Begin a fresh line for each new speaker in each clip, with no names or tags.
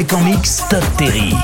Avec en mix Todd Terry.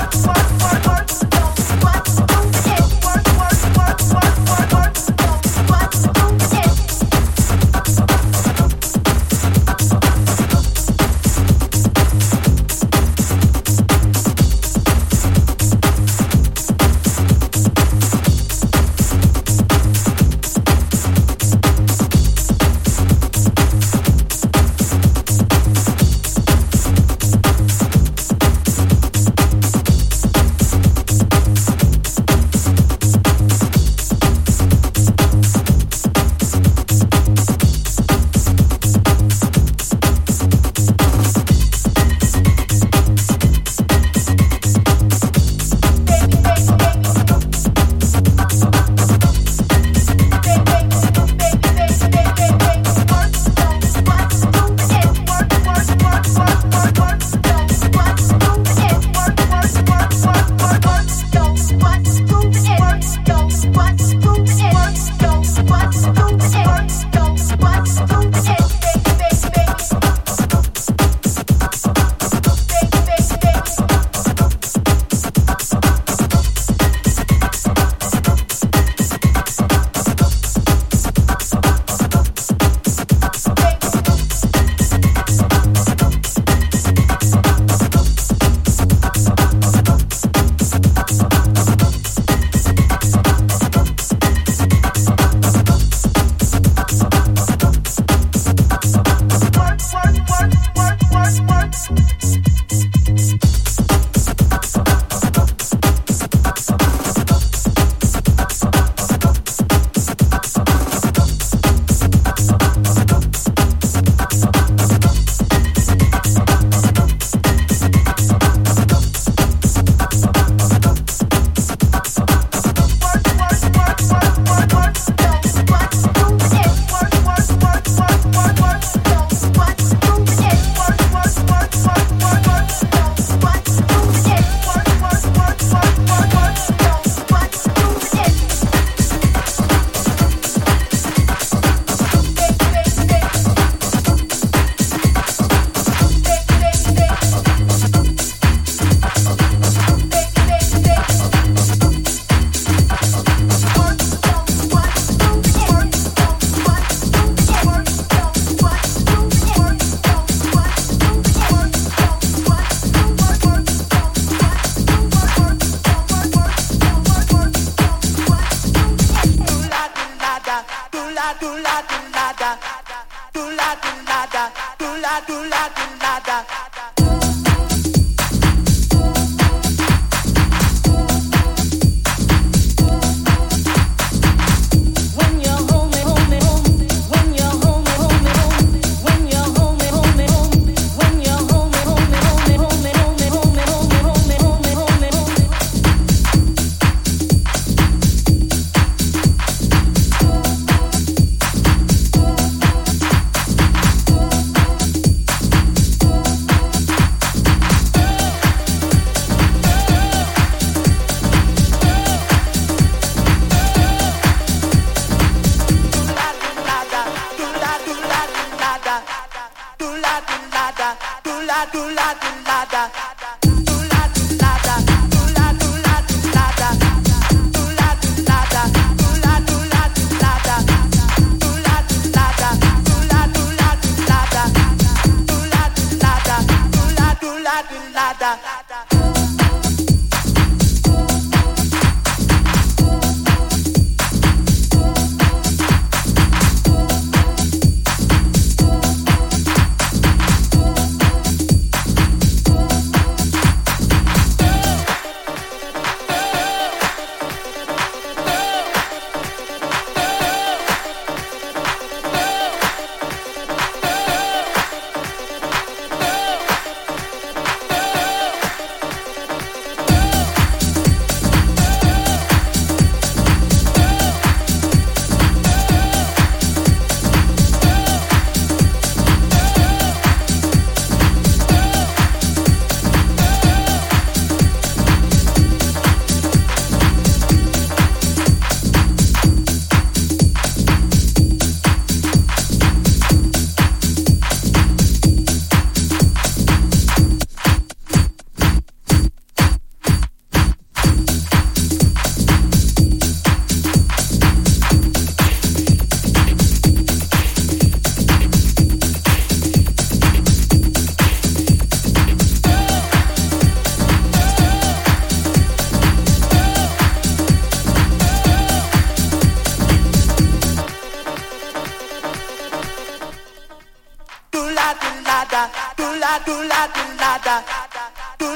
do la do la do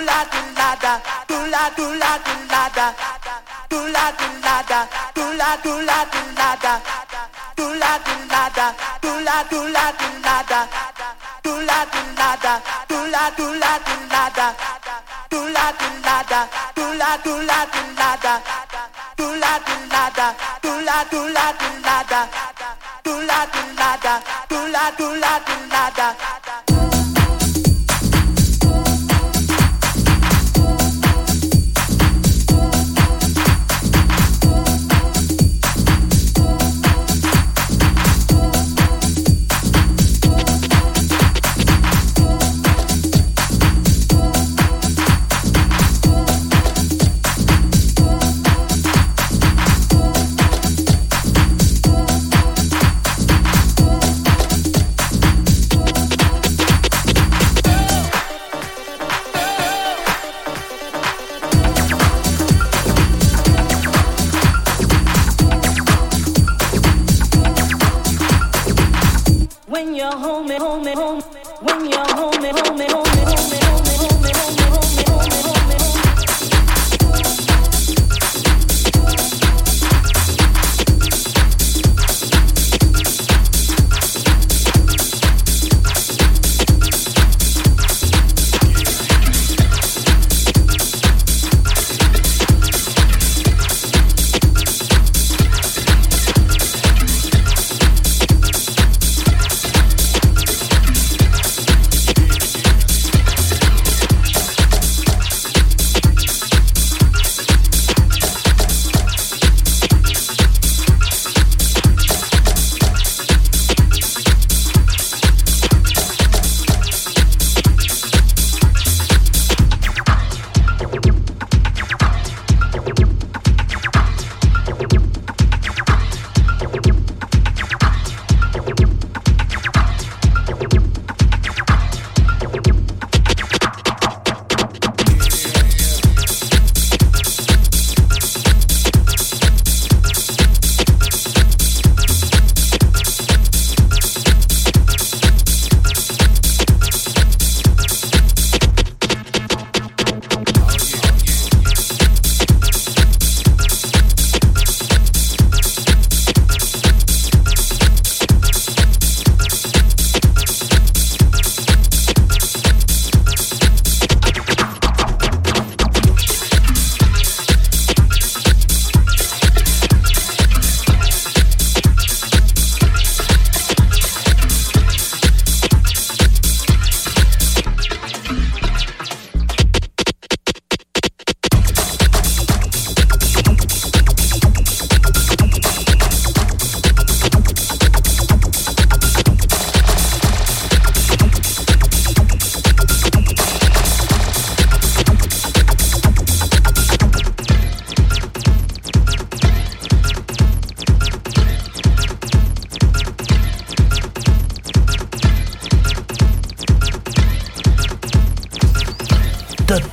la da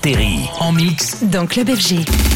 Terry en mix dans Club FG.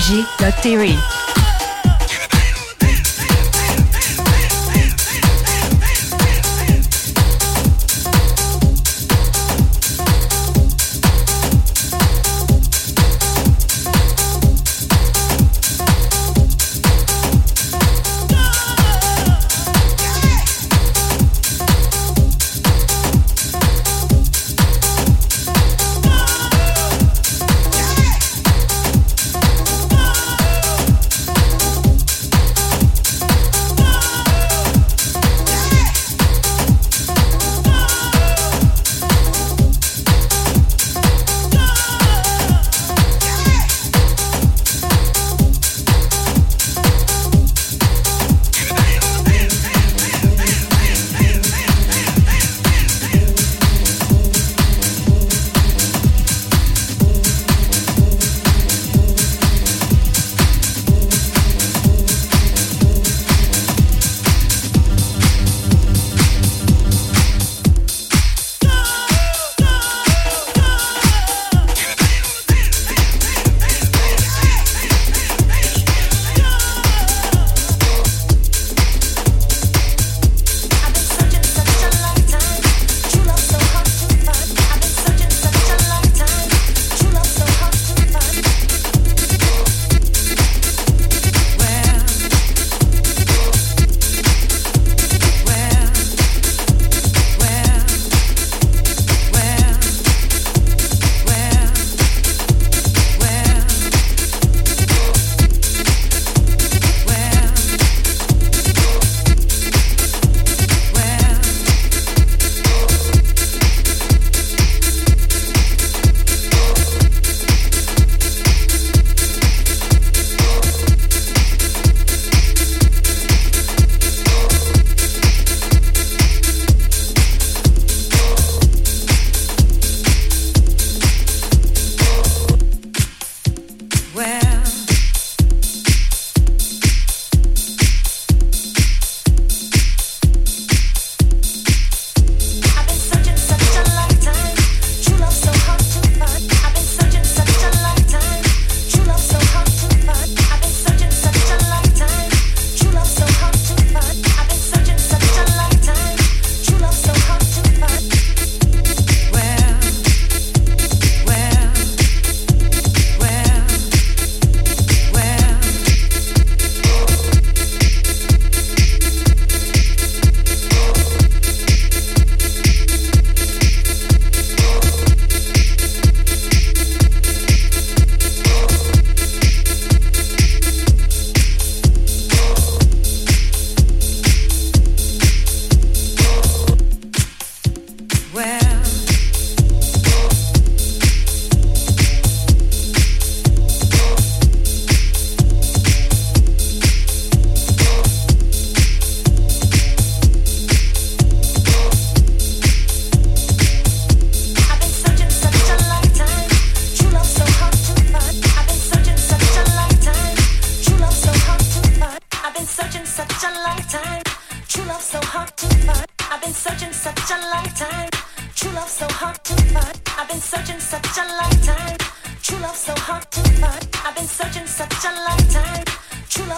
FG, Todd Terry.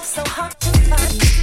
so hard to find.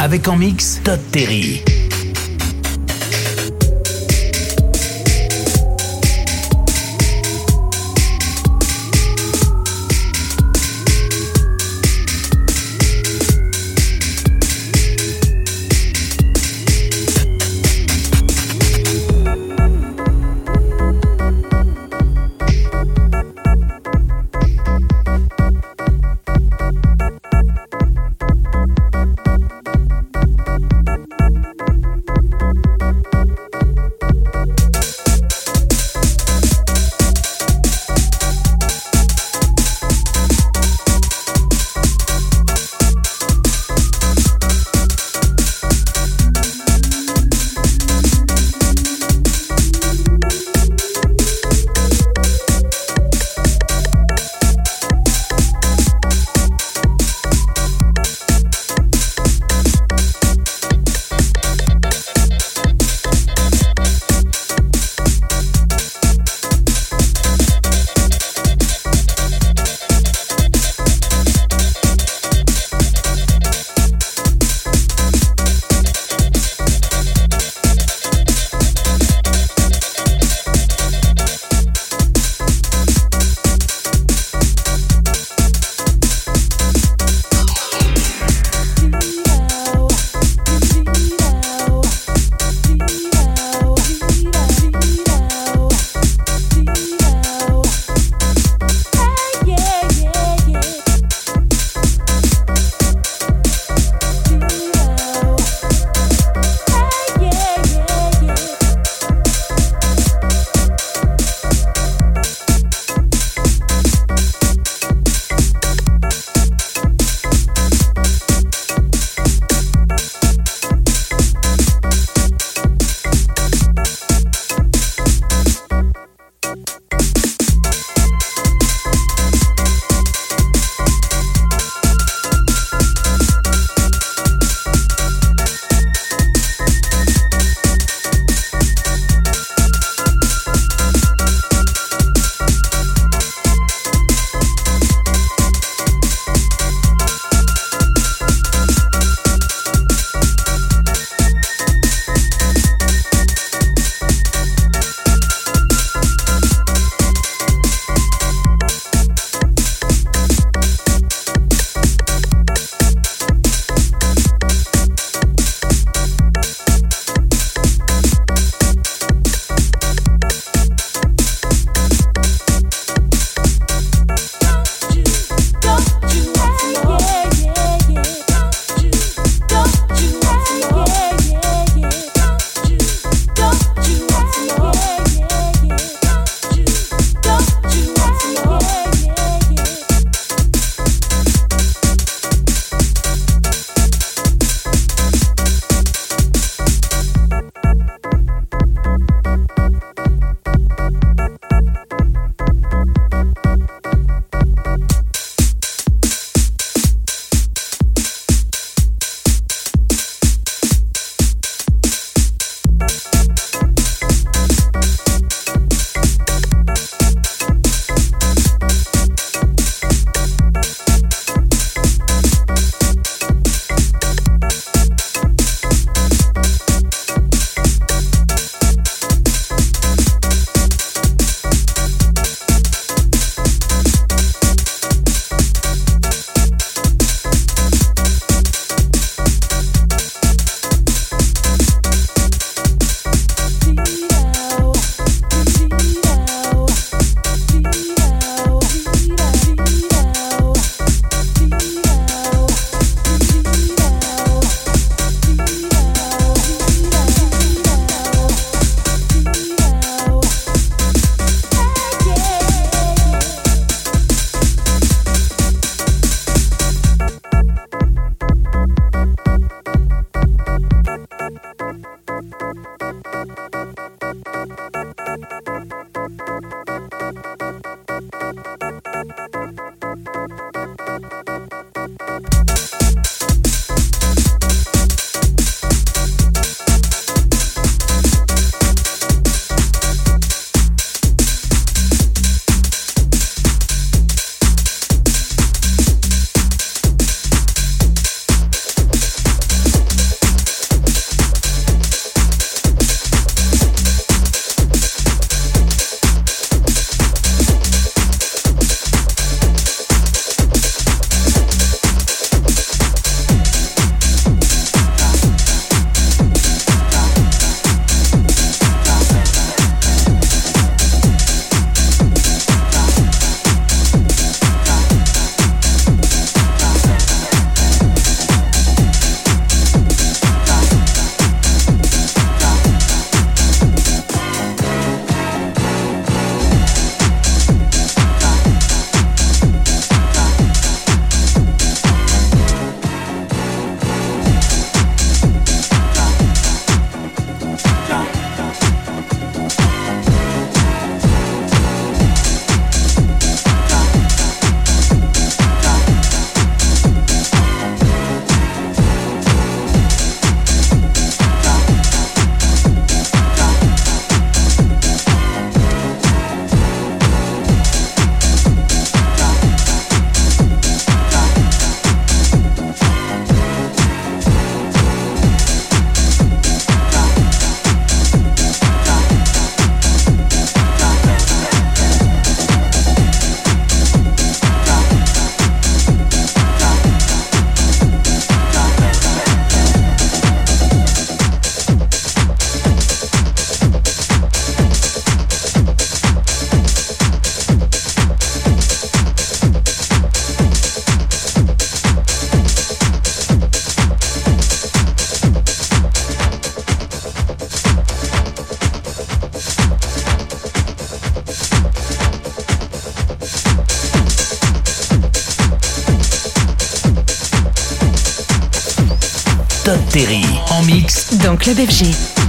Avec en mix Todd Terry.
Dans Club FG.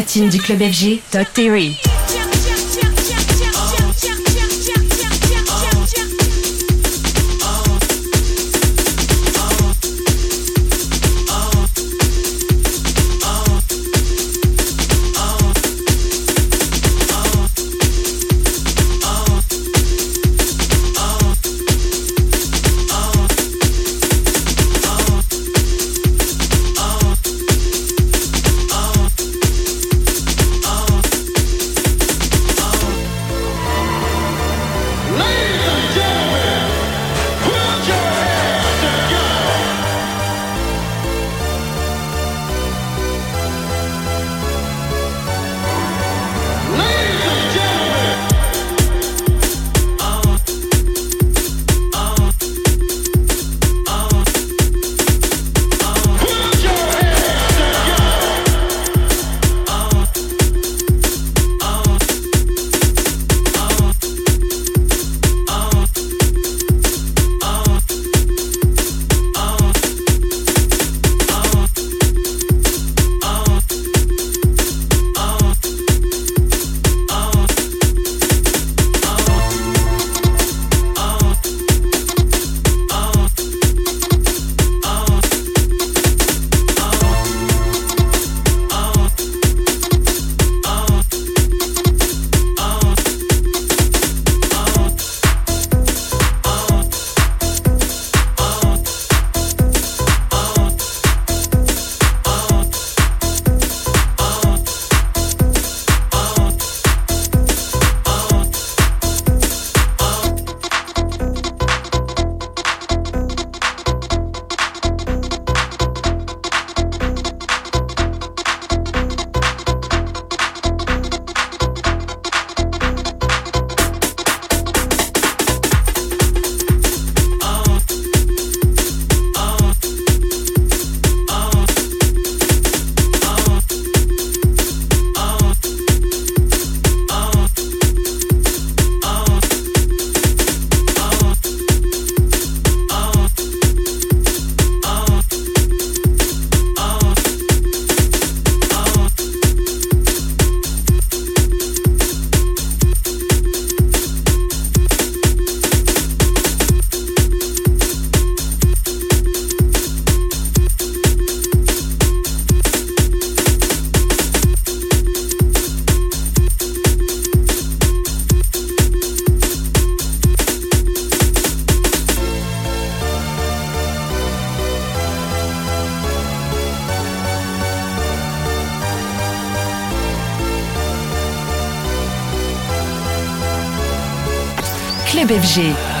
Platine du club FG, Todd Terry.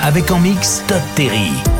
Avec en mix Todd Terry.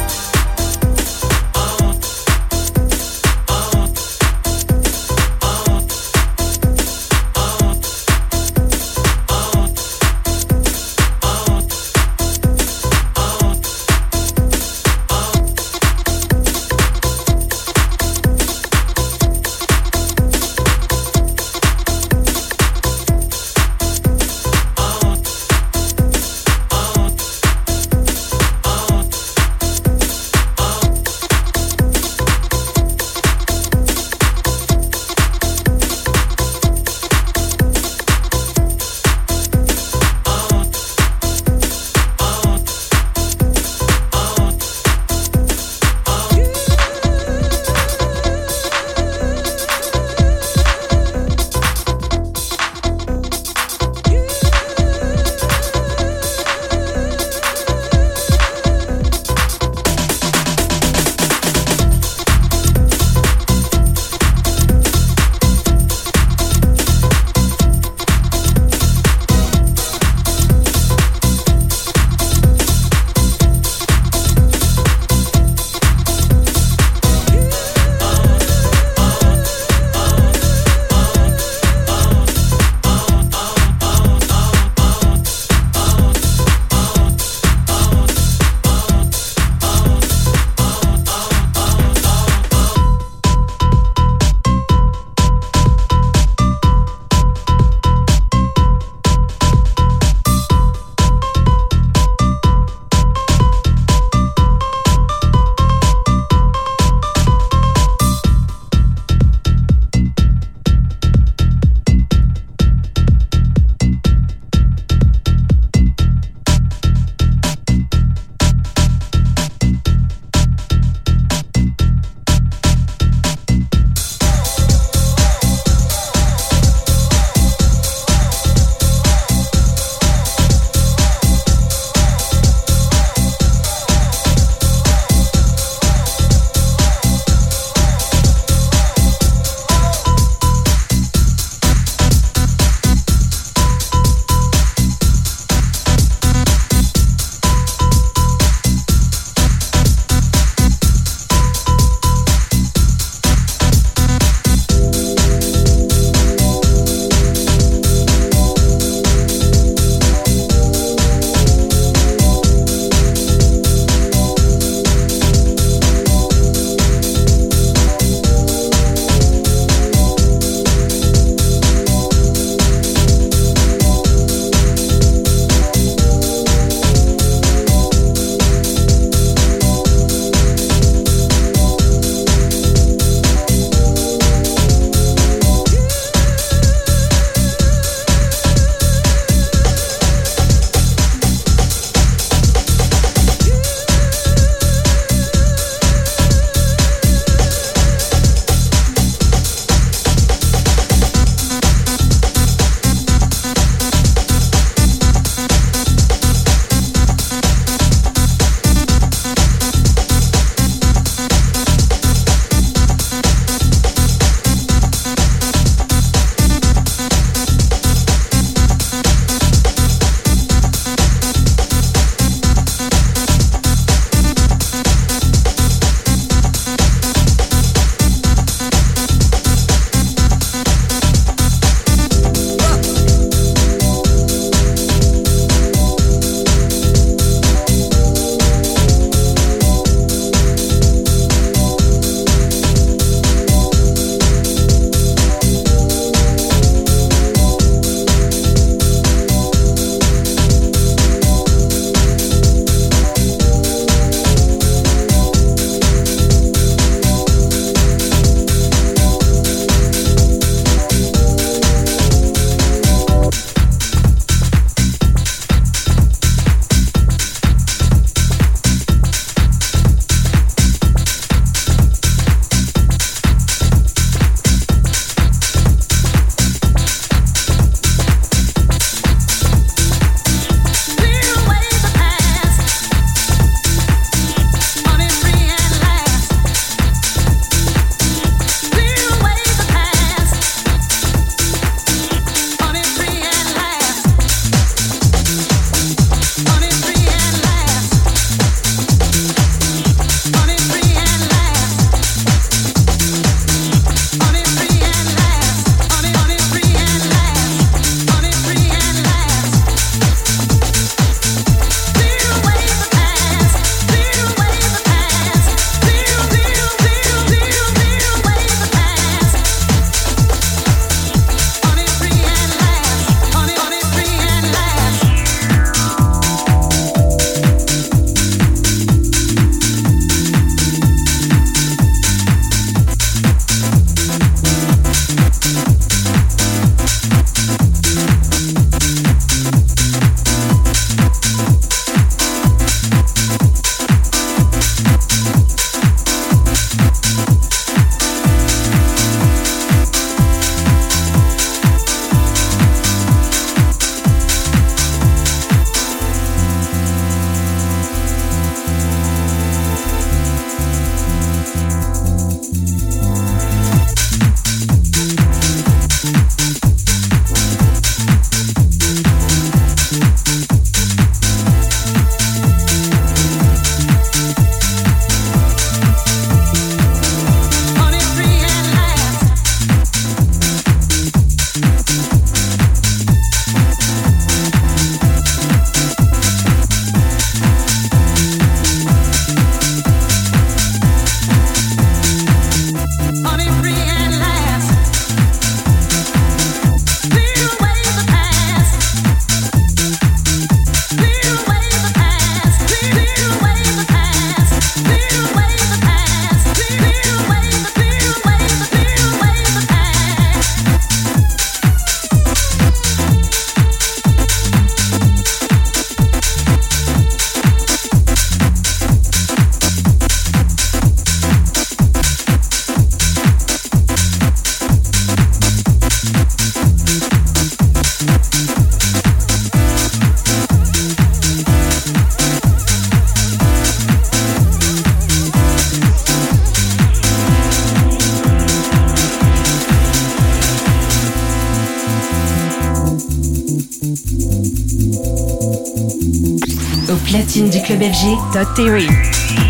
platine du club FG,